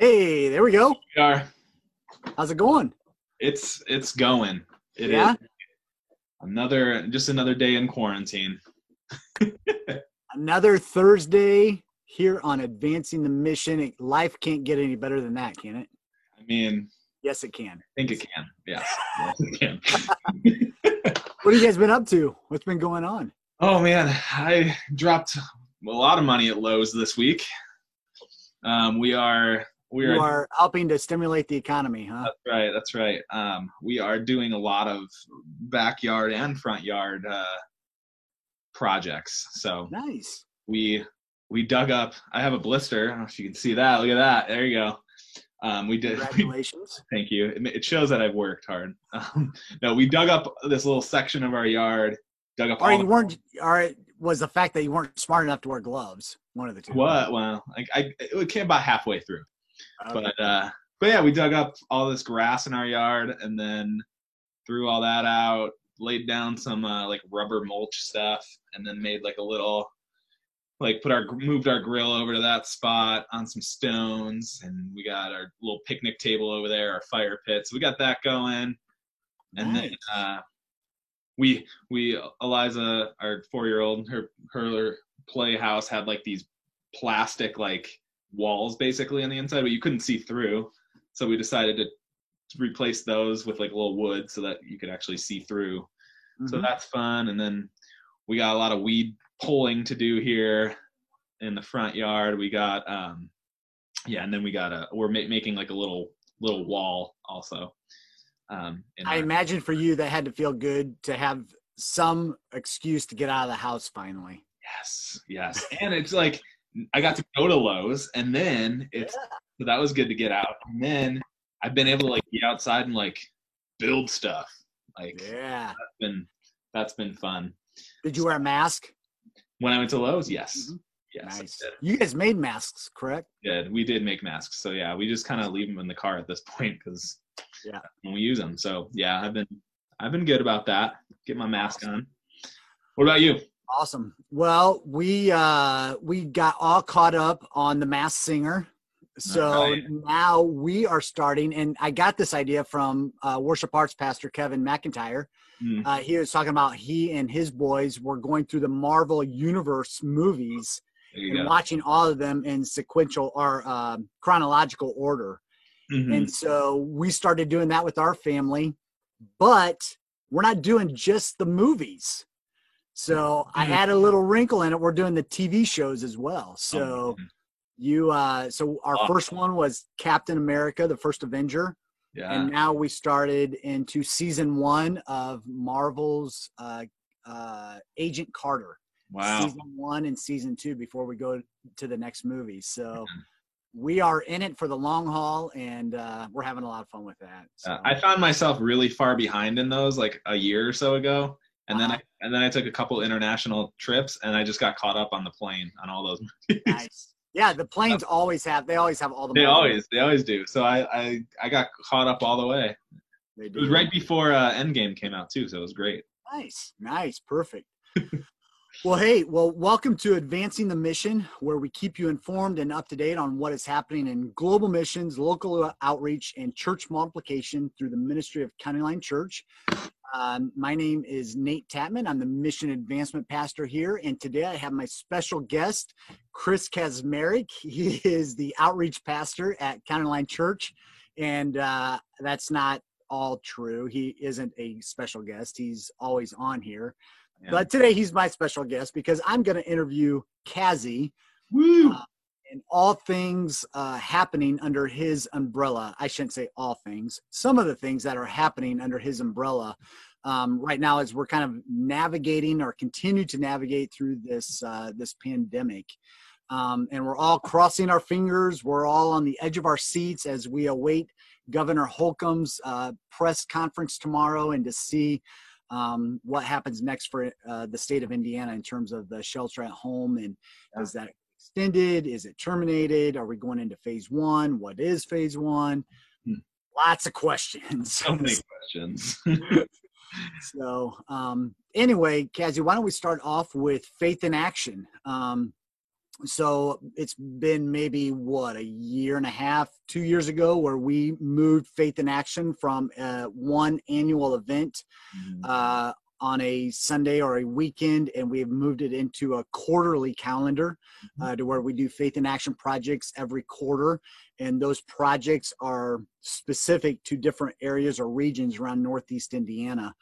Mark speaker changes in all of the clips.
Speaker 1: Hey, there we go.
Speaker 2: We are.
Speaker 1: How's it going?
Speaker 2: It's it's going. It is
Speaker 1: Yeah?
Speaker 2: another just another day in quarantine.
Speaker 1: Another Thursday here on Advancing the Mission. Life can't get any better than that, can it?
Speaker 2: I mean,
Speaker 1: Yes, it can.
Speaker 2: I think it can. Yes, yes it can.
Speaker 1: What have you guys been up to? What's been going on?
Speaker 2: oh man, I dropped a lot of money at Lowe's this week. Um, we are we are,
Speaker 1: are helping to stimulate the economy, huh?
Speaker 2: that's right that's right. Um, we are doing a lot of backyard and front yard uh, projects. So
Speaker 1: Nice.
Speaker 2: we we dug up. I have a blister. I don't know if you can see that. Look at that. There you go. Um, we did.
Speaker 1: Congratulations.
Speaker 2: Thank you. It, it shows that I've worked hard. Um, no, we dug up this little section of our yard. Dug up
Speaker 1: or
Speaker 2: all
Speaker 1: you
Speaker 2: the,
Speaker 1: weren't or was the fact that you weren't smart enough to wear gloves. One of the two.
Speaker 2: what? Well, like I, it came about halfway through. But uh, but yeah, we dug up all this grass in our yard and then threw all that out. Laid down some uh, like rubber mulch stuff, and then made like a little like put our moved our grill over to that spot on some stones, and we got our little picnic table over there, our fire pit. So we got that going. and then uh, we we Eliza, our four year old, her her playhouse had like these plastic like walls basically on the inside, but you couldn't see through. So we decided to replace those with like a little wood so that you could actually see through. So
Speaker 1: Mhm.
Speaker 2: that's fun. And then we got a lot of weed pulling to do here in the front yard. We got um yeah, and then we got a we're ma- making like a little little wall also. Um, in
Speaker 1: I
Speaker 2: our-
Speaker 1: imagine for you that had to feel good to have some excuse to get out of the house finally.
Speaker 2: Yes, yes. And it's like I got to go to Lowe's and then it's so that was good to get out. And then I've been able to like be outside and like build stuff. Like
Speaker 1: Yeah.
Speaker 2: that's been that's been fun.
Speaker 1: Did you wear a mask?
Speaker 2: When I went to Lowe's, yes.
Speaker 1: Mhm.
Speaker 2: Yes.
Speaker 1: Nice. You guys made masks, correct?
Speaker 2: did. We did make masks. So yeah, we just kind of leave them in the car at this point because
Speaker 1: Yeah.
Speaker 2: when we use them. So yeah, I've been I've been good about that. Get my mask on. What about you?
Speaker 1: Awesome. Well, we uh we got all caught up on the Masked Singer. So
Speaker 2: Alright.
Speaker 1: now we are starting, and I got this idea from uh, worship arts pastor Kevin McIntyre.
Speaker 2: Hmm.
Speaker 1: Uh, he was talking about he and his boys were going through the Marvel Universe movies and
Speaker 2: go.
Speaker 1: watching all of them in sequential or um, chronological order.
Speaker 2: Mhm.
Speaker 1: And so we started doing that with our family, but we're not doing just the movies. So I
Speaker 2: Mhm.
Speaker 1: add a little wrinkle in it. We're doing the TV shows as well. So
Speaker 2: Oh, man.
Speaker 1: you, uh, so our
Speaker 2: Awesome.
Speaker 1: first one was Captain America, the first Avenger.
Speaker 2: yeah.
Speaker 1: And now we started into season one of Marvel's uh, uh, Agent Carter.
Speaker 2: wow.
Speaker 1: Season one and season two before we go to the next movie. So we are in it for the long haul and uh, we're having a lot of fun with that. So.
Speaker 2: Uh, I found myself really far behind in those like a year or so ago, and then I and then I took a couple international trips, and I just got caught up on the plane on all those. movies.
Speaker 1: nice. Yeah, the planes always have. They always have all the.
Speaker 2: They
Speaker 1: Marvel-
Speaker 2: always they always do. So I I I got caught up all the way.
Speaker 1: They
Speaker 2: It was right before uh, Endgame came out too, so it was great.
Speaker 1: Nice, nice, perfect. well, hey, well, welcome to Advancing the Mission, where we keep you informed and up to date on what is happening in global missions, local outreach, and church multiplication through the ministry of County Line Church. Um, my name is Nate Tatman. I'm the mission advancement pastor here, and today I have my special guest, Chris Kazmarek. He is the outreach pastor at County Line Church, and uh, that's not all true. He isn't a special guest. He's always on here.
Speaker 2: Yeah.
Speaker 1: But today he's my special guest because I'm going to interview Kazzy
Speaker 2: Woo!
Speaker 1: Uh, and all things uh, happening under his umbrella. I shouldn't say all things. Some of the things that are happening under his umbrella um, right now as we're kind of navigating or continue to navigate through this uh, this pandemic. Um, and we're all crossing our fingers. We're all on the edge of our seats as we await Governor Holcomb's uh, press conference tomorrow and to see um, what happens next for uh, the state of Indiana in terms of the shelter at home and is that extended? Is it terminated? Are we going into phase one? What is phase one?
Speaker 2: Hmm.
Speaker 1: Lots of questions.
Speaker 2: So many questions.
Speaker 1: so um, anyway, Kazzy, why don't we start off with faith in action? Um, so it's been maybe what a year and a half two years ago where we moved faith in action from uh, one annual event mm-hmm. uh, on a sunday or a weekend and we have moved it into a quarterly calendar mm-hmm. uh, to where we do faith in action projects every quarter and those projects are specific to different areas or regions around northeast indiana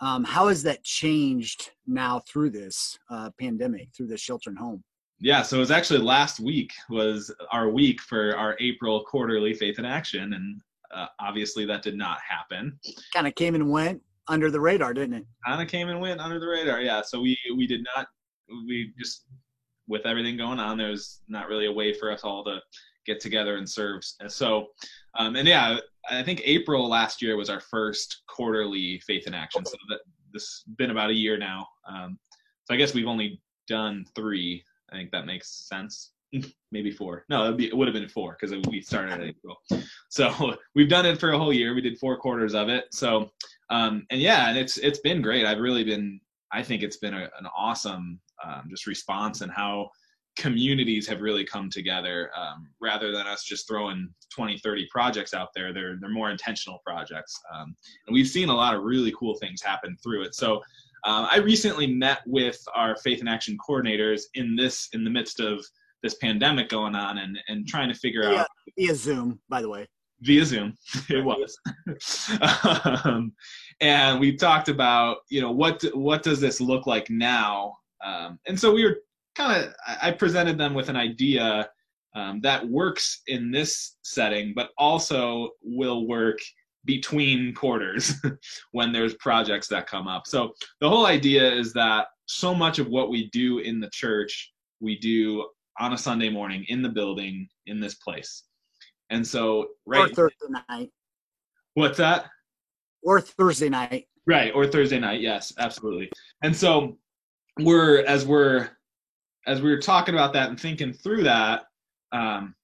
Speaker 1: um, how has that changed now through this uh, pandemic through the shelter and home
Speaker 2: yeah, so it was actually last week was our week for our April quarterly Faith in Action, and uh, obviously that did not happen.
Speaker 1: Kind of came and went under the radar, didn't it?
Speaker 2: Kind of came and went under the radar. Yeah, so we we did not we just with everything going on, there was not really a way for us all to get together and serve. So, um, and yeah, I think April last year was our first quarterly Faith in Action. So that this been about a year now. Um, so I guess we've only done three I think that makes sense. Maybe four. No, be, it would have been four because we started in April. So we've done it for a whole year. We did four quarters of it. So, um, and yeah, and it's it's been great. I've really been. I think it's been a, an awesome um, just response and how communities have really come together um, rather than us just throwing 20 30 projects out there they're they're more intentional projects um, and we've seen a lot of really cool things happen through it so um, I recently met with our faith and action coordinators in this in the midst of this pandemic going on and and trying to figure
Speaker 1: via,
Speaker 2: out
Speaker 1: via Zoom, by the way.
Speaker 2: Via Zoom, it was, um, and we talked about you know what what does this look like now, um, and so we were kind of I presented them with an idea um, that works in this setting, but also will work between quarters when there's projects that come up. So the whole idea is that so much of what we do in the church, we do on a Sunday morning in the building in this place. And so right
Speaker 1: or Thursday night.
Speaker 2: What's that?
Speaker 1: Or Thursday night.
Speaker 2: Right, or Thursday night. Yes, absolutely. And so we're as we're as we were talking about that and thinking through that, um,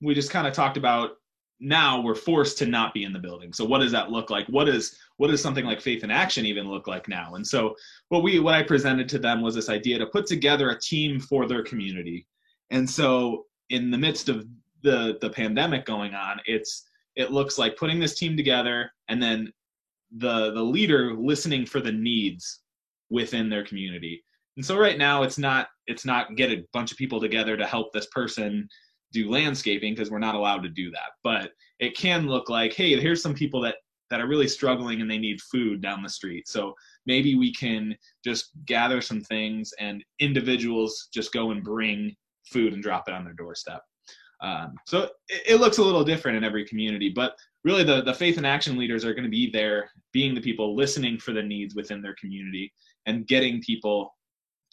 Speaker 2: we just kind of talked about now we're forced to not be in the building so what does that look like what is what does something like faith in action even look like now and so what we what i presented to them was this idea to put together a team for their community and so in the midst of the the pandemic going on it's it looks like putting this team together and then the the leader listening for the needs within their community and so right now it's not it's not get a bunch of people together to help this person do landscaping because we're not allowed to do that. But it can look like, hey, here's some people that that are really struggling and they need food down the street. So maybe we can just gather some things and individuals just go and bring food and drop it on their doorstep. Um, so it, it, looks a little different in every community, but really the, the faith and action leaders are going to be there, being the people listening for the needs within their community and getting people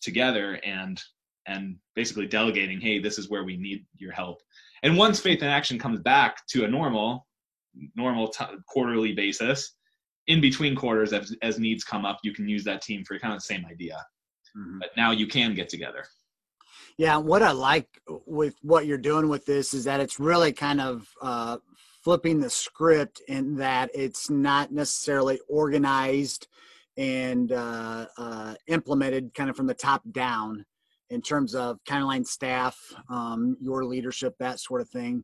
Speaker 2: together and and basically delegating, hey, this is where we need your help. And once Faith and Action comes back to a normal, normal t- quarterly basis, in between quarters, as, as needs come up, you can use that team for kind of the same idea. Mm-hmm. But now you can get together.
Speaker 1: Yeah, what I like with what you're doing with this is that it's really kind of uh, flipping the script in that it's not necessarily organized and uh, uh, implemented kind of from the top down in terms of County Line staff, um, your leadership, that sort of thing,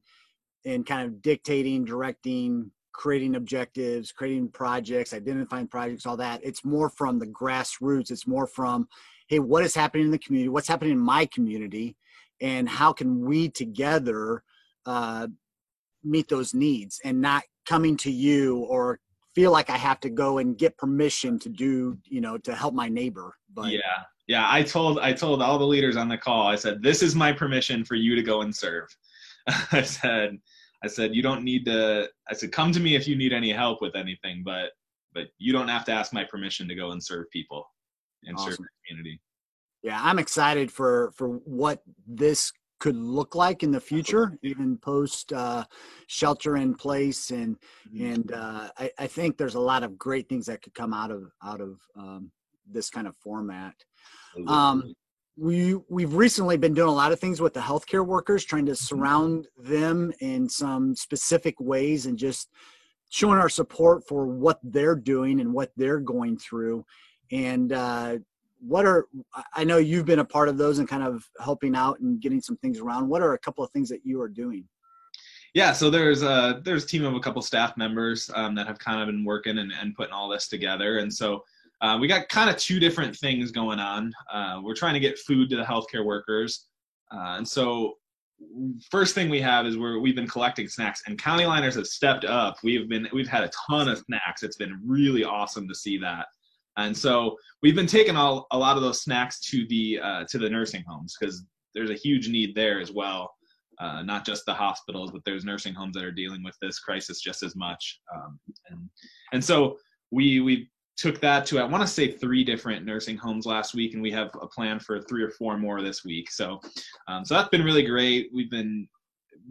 Speaker 1: and kind of dictating, directing, creating objectives, creating projects, identifying projects, all that. It's more from the grassroots. It's more from, hey, what is happening in the community? What's happening in my community? And how can we together uh, meet those needs and not coming to you or feel like I have to go and get permission to do, you know, to help my neighbor.
Speaker 2: But yeah, yeah, I told I told all the leaders on the call. I said, "This is my permission for you to go and serve." I said, "I said you don't need to." I said, "Come to me if you need any help with anything, but but you don't have to ask my permission to go and serve people and awesome. serve the community."
Speaker 1: Yeah, I'm excited for for what this could look like in the future, even post uh, shelter in place, and mm-hmm. and uh, I, I, think there's a lot of great things that could come out of out of um, this kind of format. Um, we we've recently been doing a lot of things with the healthcare workers, trying to mm-hmm. surround them in some specific ways, and just showing our support for what they're doing and what they're going through. And uh, what are I know you've been a part of those and kind of helping out and getting some things around. What are a couple of things that you are doing?
Speaker 2: Yeah, so there's a there's a team of a couple staff members um, that have kind of been working and, and putting all this together, and so uh, we got kind of two different things going on. Uh, we're trying to get food to the healthcare workers, uh, and so first thing we have is where we've been collecting snacks, and county liners have stepped up. We've been we've had a ton of snacks. It's been really awesome to see that, and so we've been taking all a lot of those snacks to the uh, to the nursing homes because there's a huge need there as well uh, not just the hospitals, but there's nursing homes that are dealing with this crisis just as much. Um, and and so we we took that to I want to say three different nursing homes last week, and we have a plan for three or four more this week. So um, so that's been really great. We've been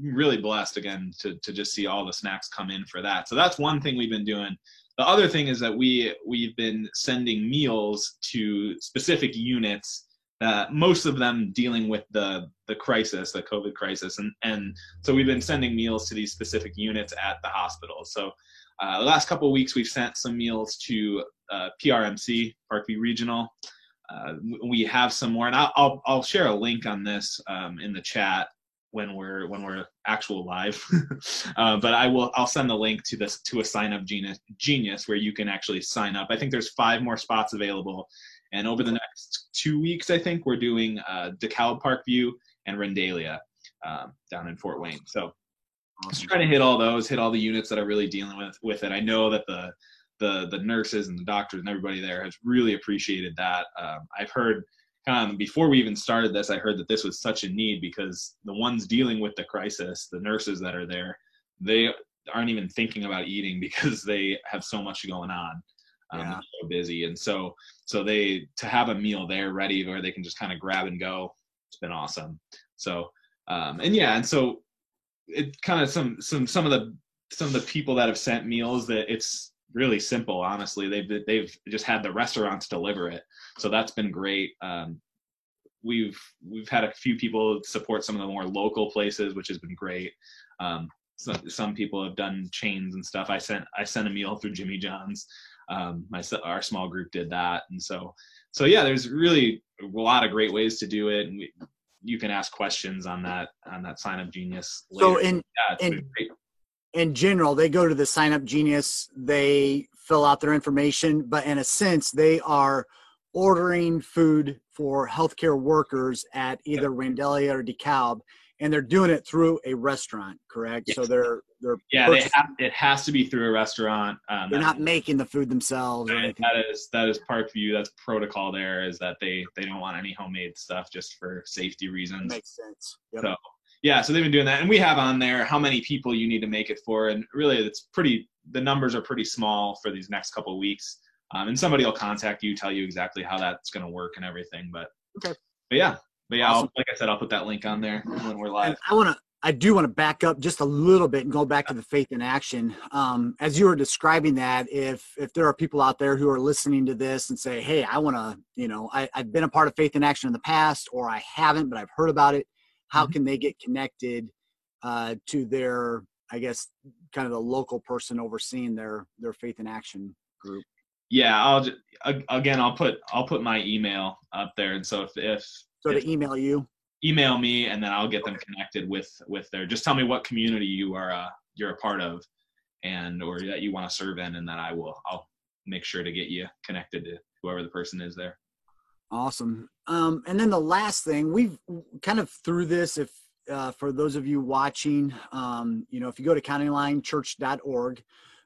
Speaker 2: really blessed again to to just see all the snacks come in for that. So that's one thing we've been doing. The other thing is that we we've been sending meals to specific units uh, most of them dealing with the the crisis, the COVID crisis, and and so we've been sending meals to these specific units at the hospital. So uh, the last couple of weeks, we've sent some meals to uh, PRMC, Parkview Regional. Uh, we have some more, and I'll, I'll, I'll share a link on this um, in the chat when we're when we're actual live. uh, but I will I'll send the link to this to a sign up genius genius where you can actually sign up. I think there's five more spots available, and over the next two weeks, I think we're doing uh, DeKalb Parkview and Randallia um, down in Fort Wayne. So awesome. just trying to hit all those, hit all the units that are really dealing with with it. I know that the the the nurses and the doctors and everybody there has really appreciated that. Um, I've heard of before we even started this, I heard that this was such a need because the ones dealing with the crisis, the nurses that are there, they aren't even thinking about eating because they have so much going on. Um, yeah. so busy. And so so they to have a meal there ready where they can just kind of grab and go it's been awesome. So um, and yeah and so it kind of some some some of the some of the people that have sent meals that it's really simple honestly. They've they've just had the restaurants deliver it. So that's been great. Um, we've we've had a few people support some of the more local places which has been great. Um, some, some people have done chains and stuff. I sent i sent a meal through jimmy john's. Um, my our small group did that, and so so yeah, there's really a lot of great ways to do it, and we, you can ask questions on that on that SignUpGenius.
Speaker 1: Later. So in yeah, in, in general, they go to the sign up genius, they fill out their information, but in a sense, they are ordering food for healthcare workers at either yep. Randallia or DeKalb, and they're doing it through a restaurant, correct? Yes. So they're they're
Speaker 2: yeah, they have, it has to be through a restaurant.
Speaker 1: Um, they're not making the food themselves.
Speaker 2: That, that is that is Parkview. That's protocol. There is that they they don't want any homemade stuff just for safety reasons.
Speaker 1: That makes sense.
Speaker 2: Yep. So yeah, so they've been doing that, and we have on there how many people you need to make it for, and really it's pretty. The numbers are pretty small for these next couple weeks, um, and somebody will contact you, tell you exactly how that's going to work and everything. But
Speaker 1: okay,
Speaker 2: but yeah, but yeah, awesome. like I said, I'll put that link on there when we're live.
Speaker 1: And I want to I do want to back up just a little bit and go back to the faith in action. Um, as you were describing that, if if there are people out there who are listening to this and say, "Hey, I want to," you know, I, have been a part of faith in action in the past, or I haven't, but I've heard about it. How mm-hmm. can they get connected uh, to their, I guess, kind of the local person overseeing their their faith in action group?
Speaker 2: Yeah, I'll just, again, I'll put I'll put my email up there, and so if if
Speaker 1: so to email you
Speaker 2: email me and then I'll get them connected with with their just tell me what community you are uh, you're a part of and or that you want to serve in and then I will I'll make sure to get you connected to whoever the person is there.
Speaker 1: Awesome. Um, and then the last thing we've kind of through this if uh, for those of you watching, um, you know, if you go to countylinechurch.org,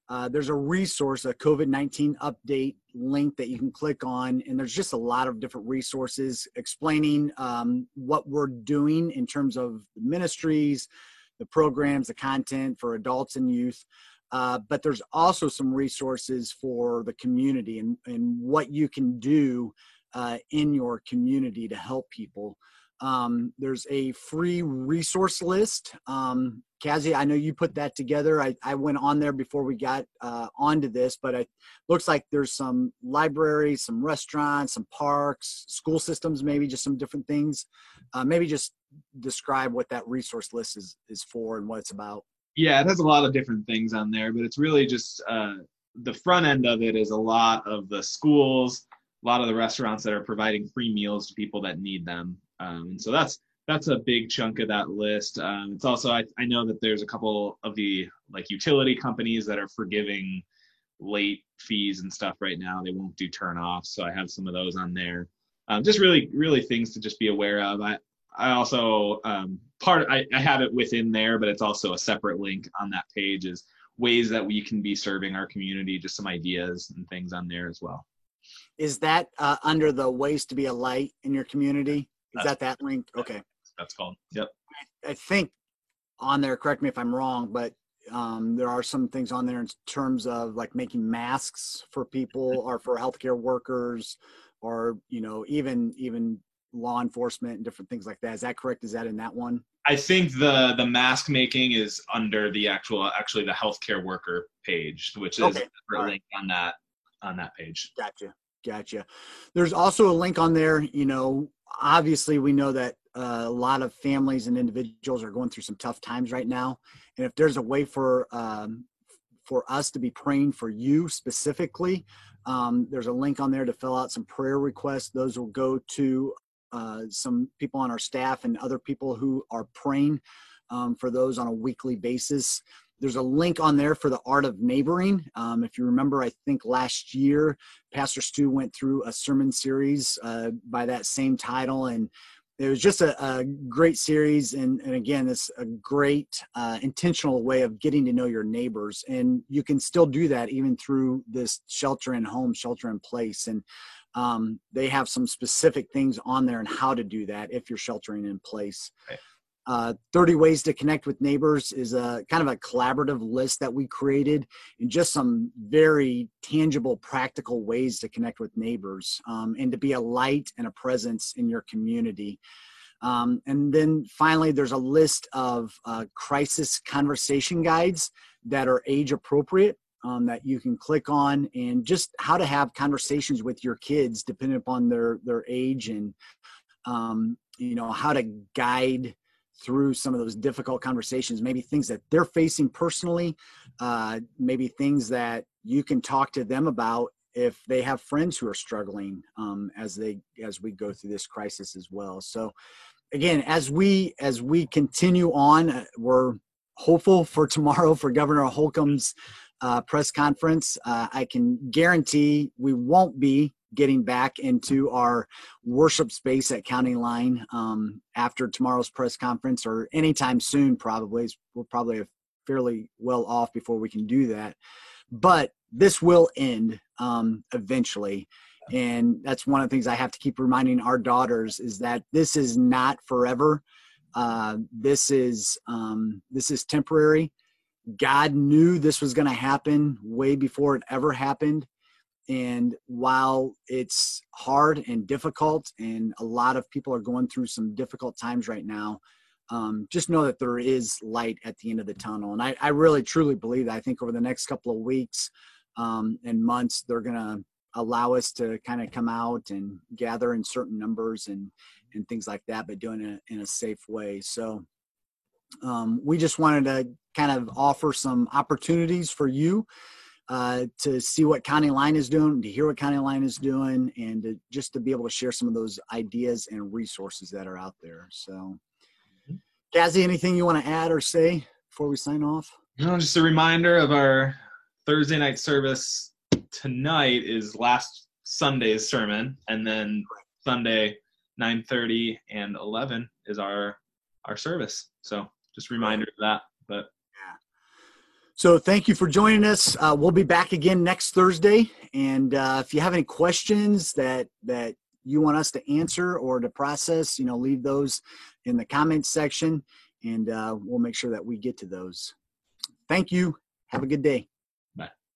Speaker 1: uh, there's a resource, a COVID 19 update link that you can click on, and there's just a lot of different resources explaining um, what we're doing in terms of ministries, the programs, the content for adults and youth. Uh, but there's also some resources for the community and, and what you can do uh, in your community to help people. Um, there's a free resource list. Um, I know you put that together. I, I went on there before we got uh, onto this, but it looks like there's some libraries, some restaurants, some parks, school systems, maybe just some different things. Uh, maybe just describe what that resource list is, is for and what it's about.
Speaker 2: Yeah, it has a lot of different things on there, but it's really just uh, the front end of it is a lot of the schools, a lot of the restaurants that are providing free meals to people that need them. Um, and so that's that's a big chunk of that list. Um, it's also I, I know that there's a couple of the like utility companies that are forgiving late fees and stuff right now. They won't do turn offs, so I have some of those on there. Um, just really really things to just be aware of. I I also um, part I, I have it within there, but it's also a separate link on that page is ways that we can be serving our community. Just some ideas and things on there as well.
Speaker 1: Is that uh, under the ways to be a light in your community? Is that's, that that link? Okay.
Speaker 2: That's called. Yep.
Speaker 1: I think on there. Correct me if I'm wrong, but um, there are some things on there in terms of like making masks for people mm-hmm. or for healthcare workers, or you know even even law enforcement and different things like that. Is that correct? Is that in that one?
Speaker 2: I think the the mask making is under the actual actually the healthcare worker page, which is okay. a link on that on that page.
Speaker 1: Gotcha. Gotcha. There's also a link on there. You know, obviously, we know that uh, a lot of families and individuals are going through some tough times right now, and if there's a way for um, for us to be praying for you specifically, um, there's a link on there to fill out some prayer requests. Those will go to uh, some people on our staff and other people who are praying um, for those on a weekly basis. There's a link on there for the art of neighboring. Um, if you remember, I think last year, Pastor Stu went through a sermon series uh, by that same title, and it was just a, a great series. And, and, again, it's a great uh, intentional way of getting to know your neighbors. And you can still do that even through this shelter in home, shelter in place. And um, they have some specific things on there and how to do that if you're sheltering in place. Right. Uh, 30 ways to connect with neighbors is a kind of a collaborative list that we created and just some very tangible practical ways to connect with neighbors um, and to be a light and a presence in your community. Um, and then finally there's a list of uh, crisis conversation guides that are age appropriate um, that you can click on and just how to have conversations with your kids depending upon their their age and um, you know how to guide through some of those difficult conversations, maybe things that they're facing personally, uh, maybe things that you can talk to them about if they have friends who are struggling um, as they as we go through this crisis as well. So again, as we as we continue on, uh, we're hopeful for tomorrow for Governor Holcomb's uh, press conference. Uh, I can guarantee we won't be getting back into our worship space at County Line um, after tomorrow's press conference or anytime soon, probably. We're probably fairly well off before we can do that. But this will end um, eventually. And that's one of the things I have to keep reminding our daughters is that this is not forever. Uh, this is um, this is temporary. God knew this was going to happen way before it ever happened. And while it's hard and difficult, and a lot of people are going through some difficult times right now, um, just know that there is light at the end of the tunnel. And I, I really truly believe that. I think over the next couple of weeks um, and months, they're going to allow us to kind of come out and gather in certain numbers and and things like that, but doing it in a safe way. So um, we just wanted to kind of offer some opportunities for you uh, to see what County Line is doing, to hear what County Line is doing, and to, just to be able to share some of those ideas and resources that are out there. So, Kazzy, anything you want to add or say before we sign off?
Speaker 2: No, just a reminder of our Thursday night service tonight is last Sunday's sermon, and then Sunday 9:30 and 11 is our our service. So, just reminder of that. But
Speaker 1: so thank you for joining us. Uh, we'll be back again next Thursday. And uh, if you have any questions that that you want us to answer or to process, you know, leave those in the comments section, and uh, we'll make sure that we get to those. Thank you. Have a good day.